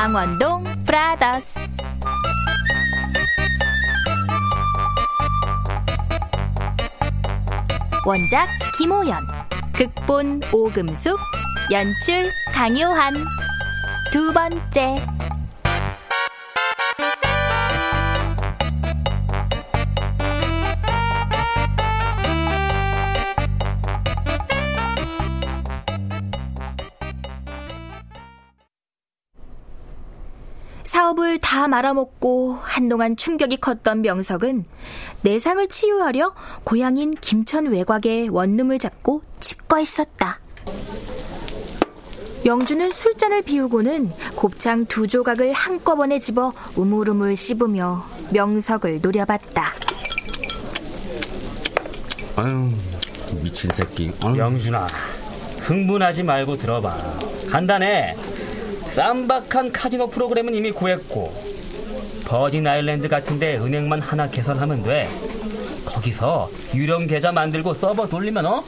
망원동 브라더스. 원작 김호연 극본 오금숙 연출 강요한. 두 번째 다 말아먹고 한동안 충격이 컸던 명석은 내상을 치유하려 고향인 김천 외곽의 원룸을 잡고 있었다. 영주는 술잔을 비우고는 곱창 두 조각을 한꺼번에 집어 우물우물 씹으며 명석을 노려봤다. 아유 미친 새끼. 아유. 영준아, 흥분하지 말고 들어봐. 간단해. 쌈박한 카지노 프로그램은 이미 구했고 버진 아일랜드 같은데 은행만 하나 개설하면 돼. 거기서 유령 계좌 만들고 서버 돌리면 어?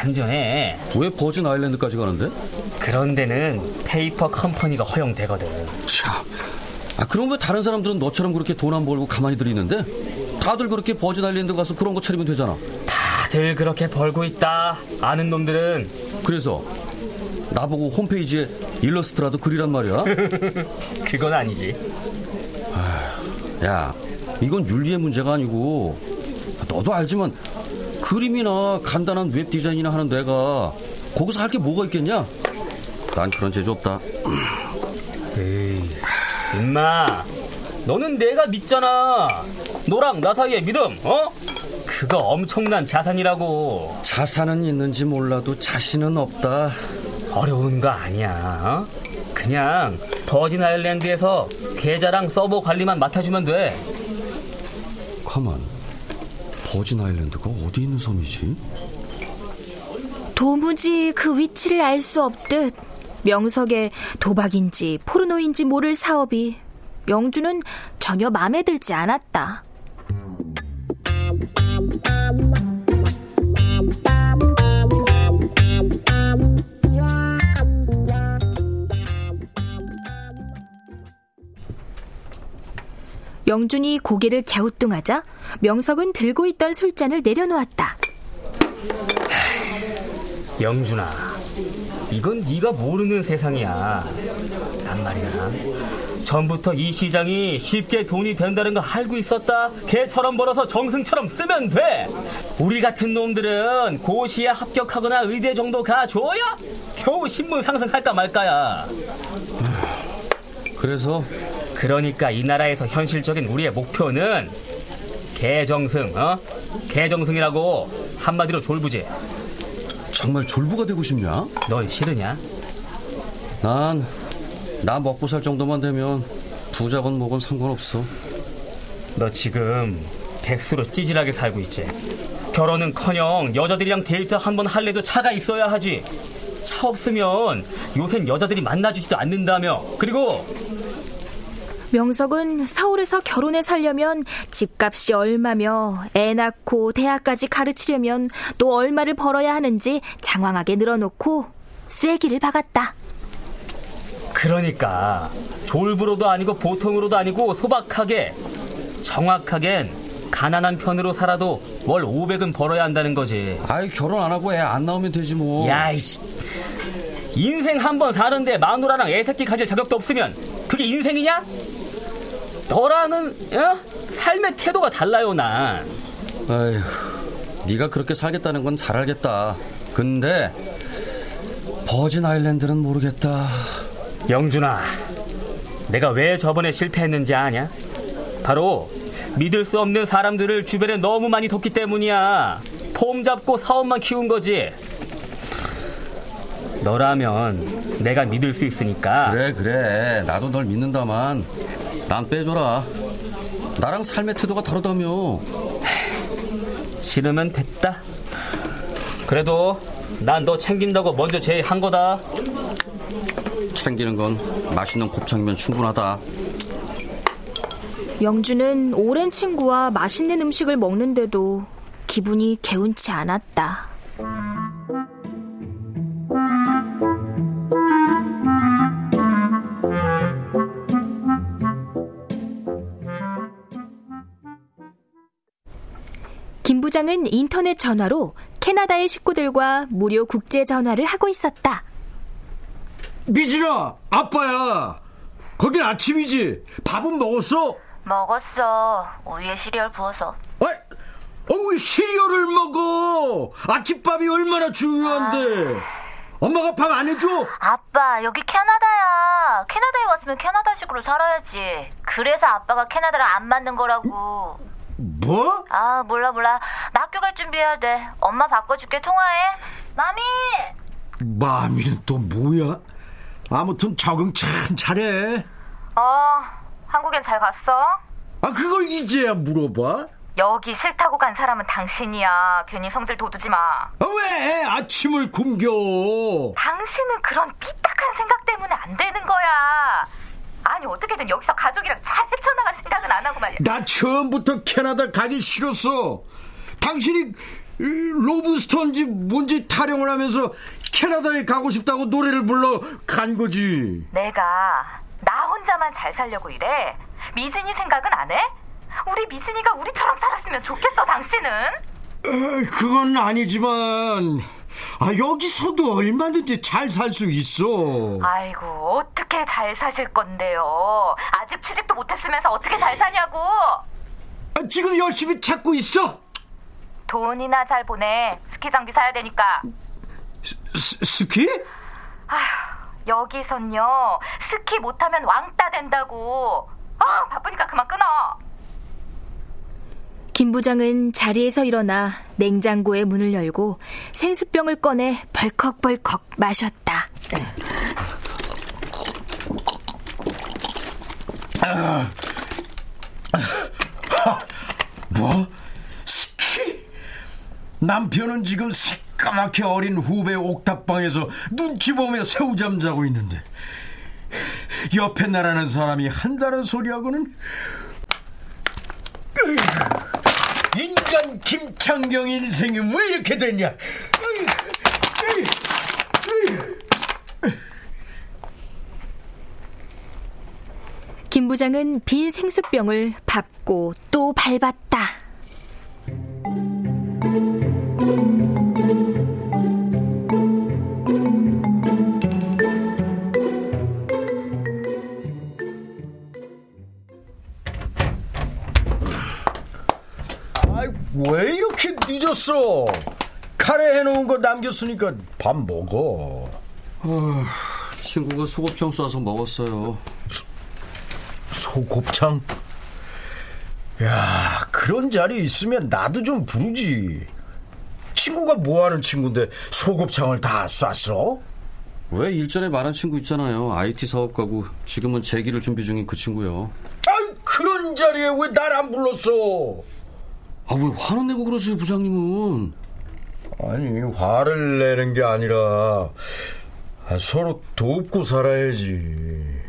안전해. 왜 버진 아일랜드까지 가는데? 그런 데는 페이퍼 컴퍼니가 허용되거든. 차. 아 그럼 왜 다른 사람들은 너처럼 그렇게 돈 안 벌고 가만히들 있는데 다들 그렇게 버진 아일랜드 가서 그런 거 차리면 되잖아. 다들 그렇게 벌고 있다. 아는 놈들은. 그래서 나보고 홈페이지에 일러스트라도 그리란 말이야? 그건 아니지. 야, 이건 윤리의 문제가 아니고 너도 알지만 그림이나 간단한 웹 디자인이나 하는 내가 거기서 할 게 뭐가 있겠냐? 난 그런 재주 없다. 에이, 임마, 너는 내가 믿잖아. 너랑 나 사이의 믿음, 어? 그거 엄청난 자산이라고. 자산은 있는지 몰라도 자신은 없다. 어려운 거 아니야. 어? 그냥 버진 아일랜드에서 계좌랑 서버 관리만 맡아주면 돼. 가만. 버진 아일랜드가 어디 있는 섬이지? 도무지 그 위치를 알 수 없듯 명석의 도박인지 포르노인지 모를 사업이 영주는 전혀 마음에 들지 않았다. 영준이 고개를 갸우뚱하자 명석은 들고 있던 술잔을 내려놓았다. 영준아, 이건 네가 모르는 세상이야. 난 말이야. 전부터 이 시장이 쉽게 돈이 된다는 거 알고 있었다. 개처럼 벌어서 정승처럼 쓰면 돼. 우리 같은 놈들은 고시에 합격하거나 의대 정도 가줘야 겨우 신분 상승할까 말까야. 그래서 그러니까 이 나라에서 현실적인 우리의 목표는 개정승, 어? 개정승이라고 한마디로 졸부지. 정말 졸부가 되고 싶냐? 넌 싫으냐? 난 나 먹고 살 정도만 되면 부자건 뭐건 상관없어. 너 지금 백수로 찌질하게 살고 있지. 결혼은 커녕 여자들이랑 데이트 한 번 할래도 차가 있어야 하지. 차 없으면 요샌 여자들이 만나주지도 않는다며. 그리고 명석은 서울에서 결혼해 살려면 집값이 얼마며 애 낳고 대학까지 가르치려면 또 얼마를 벌어야 하는지 장황하게 늘어놓고 쐐기를 박았다. 그러니까 졸부로도 아니고 보통으로도 아니고 소박하게 정확하겐 가난한 편으로 살아도 월 500은 벌어야 한다는 거지. 아이 결혼 안 하고 애 안 나오면 되지 뭐. 야이씨. 인생 한 번 사는데 마누라랑 애 새끼 가질 자격도 없으면 그게 인생이냐? 너라는 어? 삶의 태도가 달라요 난. 아휴, 네가 그렇게 살겠다는 건 잘 알겠다. 근데 버진 아일랜드는 모르겠다. 영준아, 내가 왜 저번에 실패했는지 아냐? 바로 믿을 수 없는 사람들을 주변에 너무 많이 뒀기 때문이야. 폼 잡고 사업만 키운 거지. 너라면 내가 믿을 수 있으니까. 그래 그래 나도 널 믿는다만 난 빼줘라. 나랑 삶의 태도가 다르다며. 싫으면 됐다. 그래도 난 너 챙긴다고 먼저 제의한 거다. 챙기는 건 맛있는 곱창이면 충분하다. 영주는 오랜 친구와 맛있는 음식을 먹는데도 기분이 개운치 않았다. 김 부장은 인터넷 전화로 캐나다의 식구들과 무료 국제 전화를 하고 있었다. 미진아, 아빠야. 거긴 아침이지. 밥은 먹었어? 먹었어. 우유에 시리얼 부어서. 아, 어, 왜 시리얼을 먹어? 아침밥이 얼마나 중요한데. 아... 엄마가 밥 안 해줘? 아빠, 여기 캐나다야. 캐나다에 왔으면 캐나다식으로 살아야지. 그래서 아빠가 캐나다를 안 맞는 거라고. 뭐? 아, 몰라, 몰라. 나 학교 갈 준비해야 돼. 엄마 바꿔줄게, 통화해. 마미! 마미는 또 뭐야? 아무튼 적응 참 잘해. 어, 한국엔 잘 갔어? 아, 그걸 이제야 물어봐? 여기 싫다고 간 사람은 당신이야. 괜히 성질 돋우지 마. 아, 왜 아침을 굶겨? 당신은 그런 삐딱한 생각 때문에 안 되는 거야. 아니 어떻게든 여기서 가족이랑 잘 헤쳐나갈 생각은 안 하고 말이야. 나 처음부터 캐나다 가기 싫었어. 당신이 로브스터인지 뭔지 타령을 하면서 캐나다에 가고 싶다고 노래를 불러 간 거지. 내가 나 혼자만 잘 살려고 이래. 미진이 생각은 안 해? 우리 미진이가 우리처럼 살았으면 좋겠어, 당신은? 에, 그건 아니지만 아, 여기서도 얼마든지 잘 살 수 있어. 아이고, 어떻게 잘 사실 건데요? 아직 취직도 못했으면서 어떻게 잘 사냐고? 아, 지금 열심히 찾고 있어. 돈이나 잘 보내. 스키 장비 사야 되니까. 스, 스키? 아휴, 여기선요. 스키 못하면 왕따 된다고. 아, 바쁘니까 그만 끊어. 김 부장은 자리에서 일어나 냉장고의 문을 열고 생수병을 꺼내 벌컥벌컥 마셨다. 뭐? 스키? 남편은 지금 새까맣게 어린 후배 옥탑방에서 눈치 보며 새우 잠 자고 있는데 옆에 나라는 사람이 한다는 소리하고는 인간 김창경 인생이 왜 이렇게 됐냐? 김 부장은 빈 생수병을 밟고 또 밟았다. 왜 이렇게 늦었어? 카레 해놓은 거 남겼으니까 밥 먹어. 어, 친구가 소곱창 쏴서 먹었어요. 소, 소곱창? 야, 그런 자리 있으면 나도 좀 부르지. 친구가 뭐하는 친구인데 소곱창을 다 쐈어? 왜 일전에 말한 친구 있잖아요. IT 사업 가고 지금은 재기를 준비 중인 그 친구요. 아이, 그런 자리에 왜 날 안 불렀어? 아, 왜 화는 내고 그러세요, 부장님은? 아니, 화를 내는 게 아니라 아, 서로 돕고 살아야지.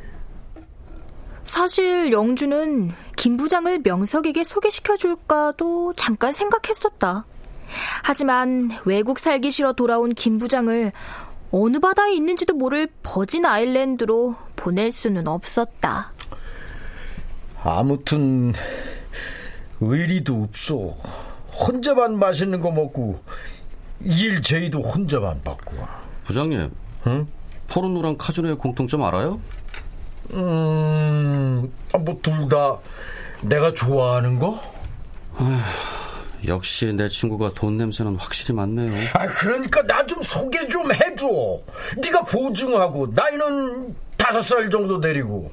사실 영주는 김 부장을 명석에게 소개시켜줄까도 잠깐 생각했었다. 하지만 외국 살기 싫어 돌아온 김 부장을 어느 바다에 있는지도 모를 버진 아일랜드로 보낼 수는 없었다. 아무튼 의리도 없어. 혼자만 맛있는 거 먹고 일 제의도 혼자만 받고. 부장님, 응? 포르노랑 카지노의 공통점 알아요? 음, 뭐 둘 다 내가 좋아하는 거? 아휴, 역시 내 친구가 돈 냄새는 확실히 많네요. 아, 그러니까 나 좀 소개 좀 해줘. 네가 보증하고 나이는 다섯 살 정도 되리고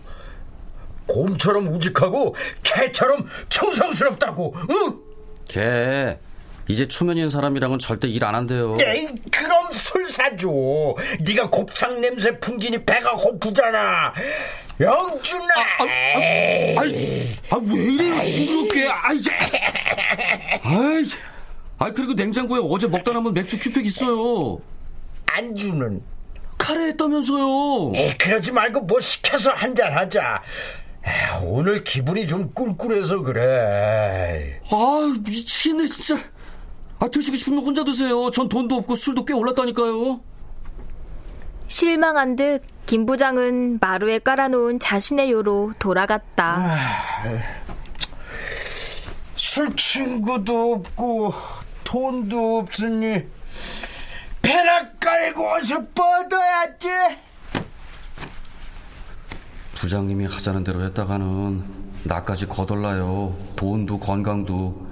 곰처럼 우직하고 개처럼 청성스럽다고. 응? 개. 이제 초면인 사람이랑은 절대 일 안 한대요. 에이, 그 럼술 사줘. 네가 곱창 냄새 풍기니 배가 고프잖아. 영준아. 아, 아, 아, 아, 왜 이래요, 징그럽게. 아이, 아이, 아, 그리고 냉장고에 어제 먹다 남은 맥주 큐팩 있어요. 안주는? 카레 했다면서요. 에이, 그러지 말고 뭐 시켜서 한잔 하자. 에이, 오늘 기분이 좀 꿀꿀해서 그래. 아, 미치겠네, 진짜. 아, 드시고 싶으면 혼자 드세요. 전 돈도 없고 술도 꽤 올랐다니까요. 실망한 듯 김 부장은 마루에 깔아놓은 자신의 요로 돌아갔다. 아, 술 친구도 없고 돈도 없으니 배나 깔고 어서 뻗어야지. 부장님이 하자는 대로 했다가는 나까지 거덜나요. 돈도 건강도.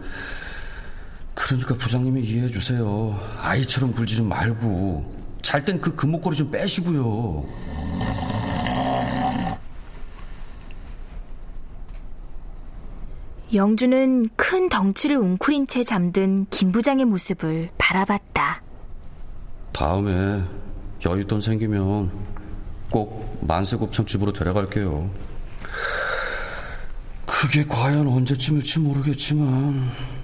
그러니까 부장님이 이해해 주세요. 아이처럼 굴지 좀 말고 잘 땐 그 금목걸이 좀 빼시고요. 영주는 큰 덩치를 웅크린 채 잠든 김 부장의 모습을 바라봤다. 다음에 여윳돈 생기면 꼭 만세곱창집으로 데려갈게요. 그게 과연 언제쯤일지 모르겠지만.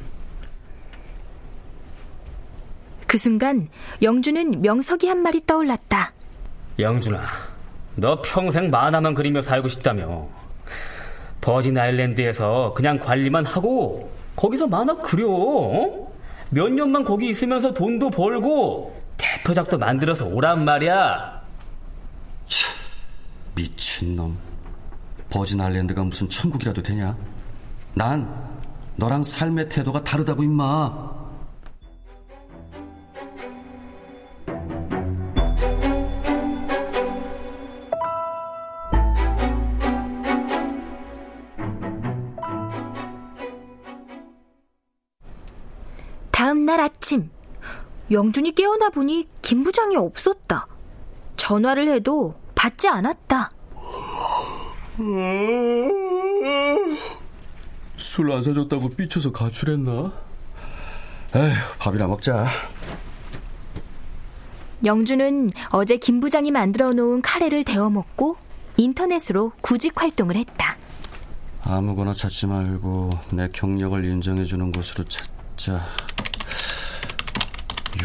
그 순간 영주는 명석이 한 말이 떠올랐다. 영준아, 너 평생 만화만 그리며 살고 싶다며. 버진 아일랜드에서 그냥 관리만 하고 거기서 만화 그려. 어? 몇 년만 거기 있으면서 돈도 벌고 대표작도 만들어서 오란 말이야. 참, 미친놈. 버진 아일랜드가 무슨 천국이라도 되냐? 난 너랑 삶의 태도가 다르다고 임마. 다음 날 아침 영준이 깨어나 보니 김 부장이 없었다. 전화를 해도 받지 않았다. 술 안 사줬다고 삐쳐서 가출했나? 에휴, 밥이나 먹자. 영준은 어제 김 부장이 만들어 놓은 카레를 데워 먹고 인터넷으로 구직 활동을 했다. 아무거나 찾지 말고 내 경력을 인정해 주는 곳으로 찾자.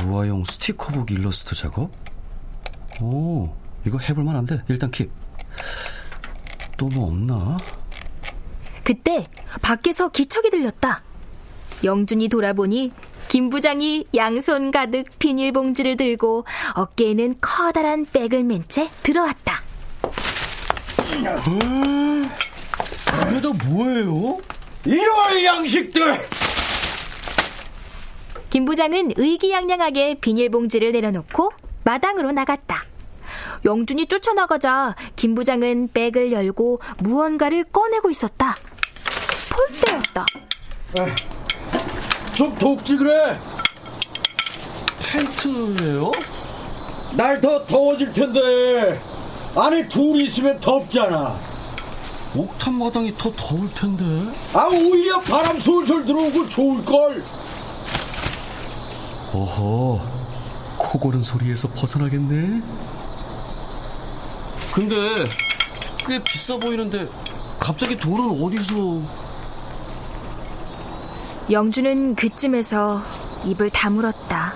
유아용 스티커북 일러스트 작업? 오, 이거 해볼만한데 일단 킵. 또 뭐 없나? 그때 밖에서 기척이 들렸다. 영준이 돌아보니 김 부장이 양손 가득 비닐봉지를 들고 어깨에는 커다란 백을 맨 채 들어왔다. 그게 다 뭐예요? 이런 양식들! 김 부장은 의기양양하게 비닐봉지를 내려놓고 마당으로 나갔다. 영준이 쫓아나가자 김 부장은 백을 열고 무언가를 꺼내고 있었다. 폴대였다. 좀 돕지 그래. 텐트예요? 날 더 더워질 텐데 안에 둘이 있으면 덥잖아. 옥탑 마당이 더 더울 텐데. 아 오히려 바람 솔솔 들어오고 좋을 걸. 어허, 코 고는 소리에서 벗어나겠네. 근데 꽤 비싸 보이는데 갑자기 돈은 어디서? 영주는 그쯤에서 입을 다물었다.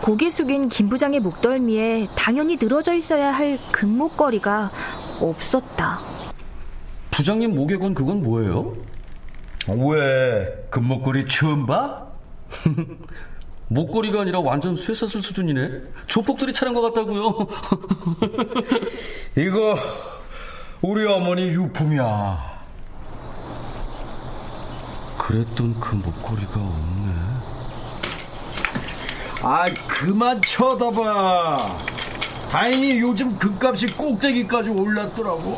고개 숙인 김 부장의 목덜미에 당연히 늘어져 있어야 할 금목걸이가 없었다. 부장님 목에 건 그건 뭐예요? 왜 금목걸이 처음 봐? 목걸이가 아니라 완전 쇠사슬 수준이네. 조폭들이 차린 것 같다고요. 이거 우리 어머니 유품이야. 그랬던 그 목걸이가 없네. 아, 그만 쳐다봐. 다행히 요즘 금값이 꼭대기까지 올랐더라고.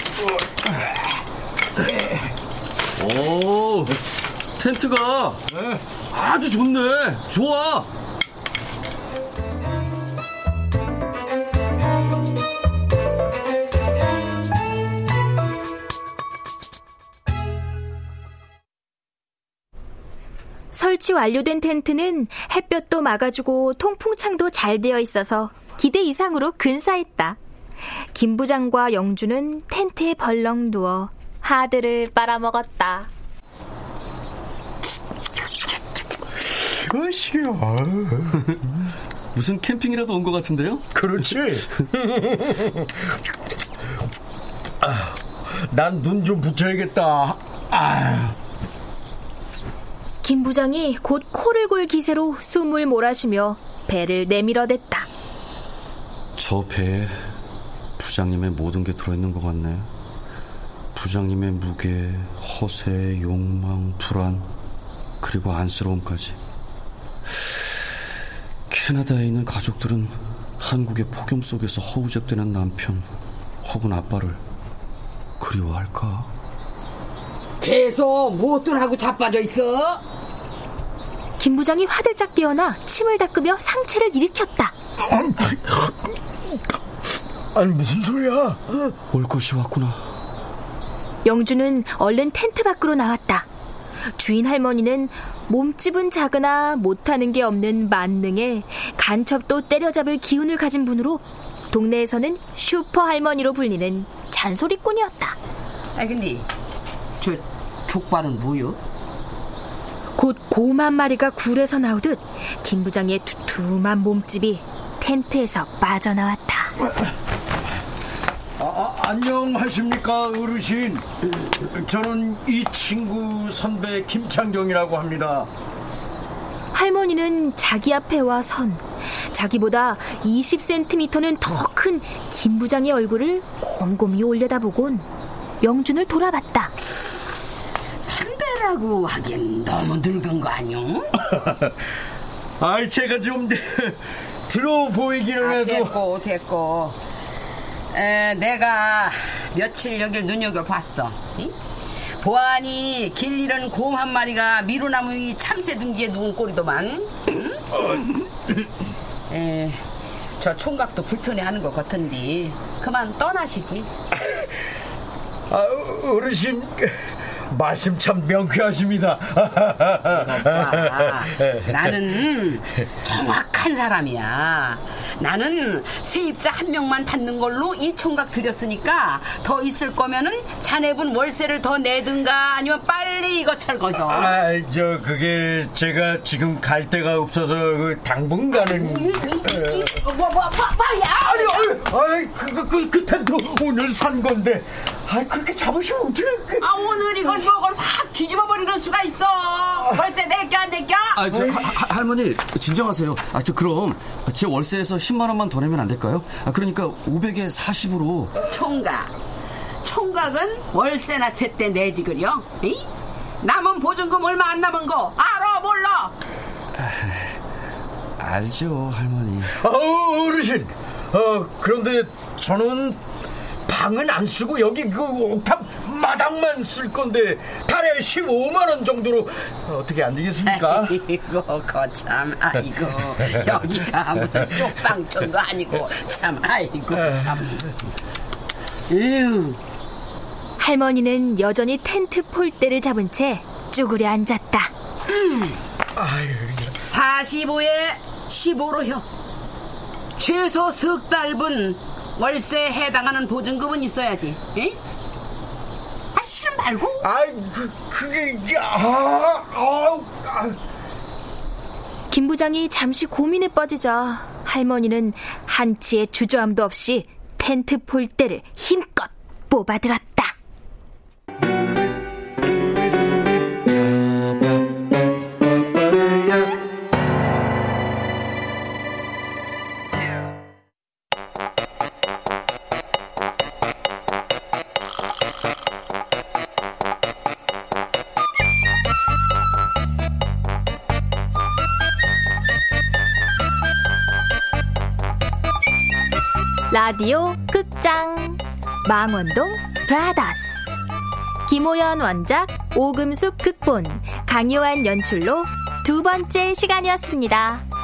오, 텐트가 아주 좋네. 좋아. 설치 완료된 텐트는 햇볕도 막아주고 통풍창도 잘 되어 있어서 기대 이상으로 근사했다. 김 부장과 영주는 텐트에 벌렁 누워 하드를 빨아먹었다. 으시여. 무슨 캠핑이라도 온 것 같은데요? 그렇지. 아, 난눈 좀 붙여야겠다. 아. 김 부장이 곧 코를 골 기세로 숨을 몰아쉬며 배를 내밀어댔다. 저 배에 부장님의 모든 게 들어있는 것 같네. 부장님의 무게, 허세, 욕망, 불안, 그리고 안쓰러움까지. 캐나다에 있는 가족들은 한국의 폭염 속에서 허우적대는 남편 혹은 아빠를 그리워할까? 계속 무엇들 하고 자빠져 있어? 김 부장이 화들짝 깨어나 침을 닦으며 상체를 일으켰다. 아니 무슨 소리야? 올 것이 왔구나. 영주는 얼른 텐트 밖으로 나왔다. 주인 할머니는 몸집은 작으나 못하는 게 없는 만능에 간첩도 때려잡을 기운을 가진 분으로 동네에서는 슈퍼 할머니로 불리는 잔소리꾼이었다. 아 근데 저 족발은 뭐요? 곧곰한 마리가 굴에서 나오듯 김 부장의 두툼한 몸집이 텐트에서 빠져나왔다. 안녕하십니까 어르신. 저는 이 친구 선배 김창경이라고 합니다. 할머니는 자기 앞에 와 선 자기보다 20cm는 더 큰 김 부장의 얼굴을 곰곰이 올려다보곤 영준을 돌아봤다. 선배라고 하기엔 너무 늙은 거 아니오? 아이 제가 좀 들어 보이기는 아, 해도 됐고 됐고 에, 내가 며칠 여길 눈여겨봤어 응? 보아하니 길 잃은 곰 한 마리가 미루나무 위 참새 둥지에 누운 꼴이더만 응? 에, 저 총각도 불편해하는 것 같은데 그만 떠나시지 아, 어르신 말씀 참 명쾌하십니다. 봐. 나는 정확한 사람이야. 나는 세입자 한 명만 받는 걸로 이 총각 드렸으니까 더 있을 거면은 자네분 월세를 더 내든가 아니면 빨리 이거 철거죠. 아, 저 그게 제가 지금 갈 데가 없어서 그 당분간은 뭐, 뭐, 뭐, 뭐야? 아니, 아니, 아니 그, 그, 그 텐트 오늘 산 건데, 아 그렇게 잡으시면 어떡해? 아 오늘 이걸 뭐걸 확 뒤집어 버리는 수가 있어. 월세 낼겨 안 낼겨? 아, 저, 하, 할머니 진정하세요. 아, 저 그럼 제 월세에서 10만 원만 더 내면 안 될까요? 아, 그러니까 500에 40으로. 총각. 총각은 월세나 제때 내지 그려? 에이? 남은 보증금 얼마 안 남은 거 알아 몰라? 알죠, 할머니. 아우 어르신, 어 그런데 저는 방은 안 쓰고 여기 그 옥탑 마당만 쓸 건데 달에 15만 원 정도로 어떻게 안 되겠습니까? 아이고 거참 아이고 여기가 무슨 쪽방촌도 아니고 참 아이고 참 음. 할머니는 여전히 텐트 폴대를 잡은 채 쭈그려 앉았다. 음. 45에 15로요 최소 석 달분 월세에 해당하는 보증금은 있어야지 에? 아 말고 아이 그, 그게 이게 아, 아, 김 부장이 잠시 고민에 빠지자 할머니는 한치의 주저함도 없이 텐트 폴대를 힘껏 뽑아들었다. 라디오 극장 망원동 브라더스 김호연 원작 오금숙 극본 강요한 연출로 두 번째 시간이었습니다.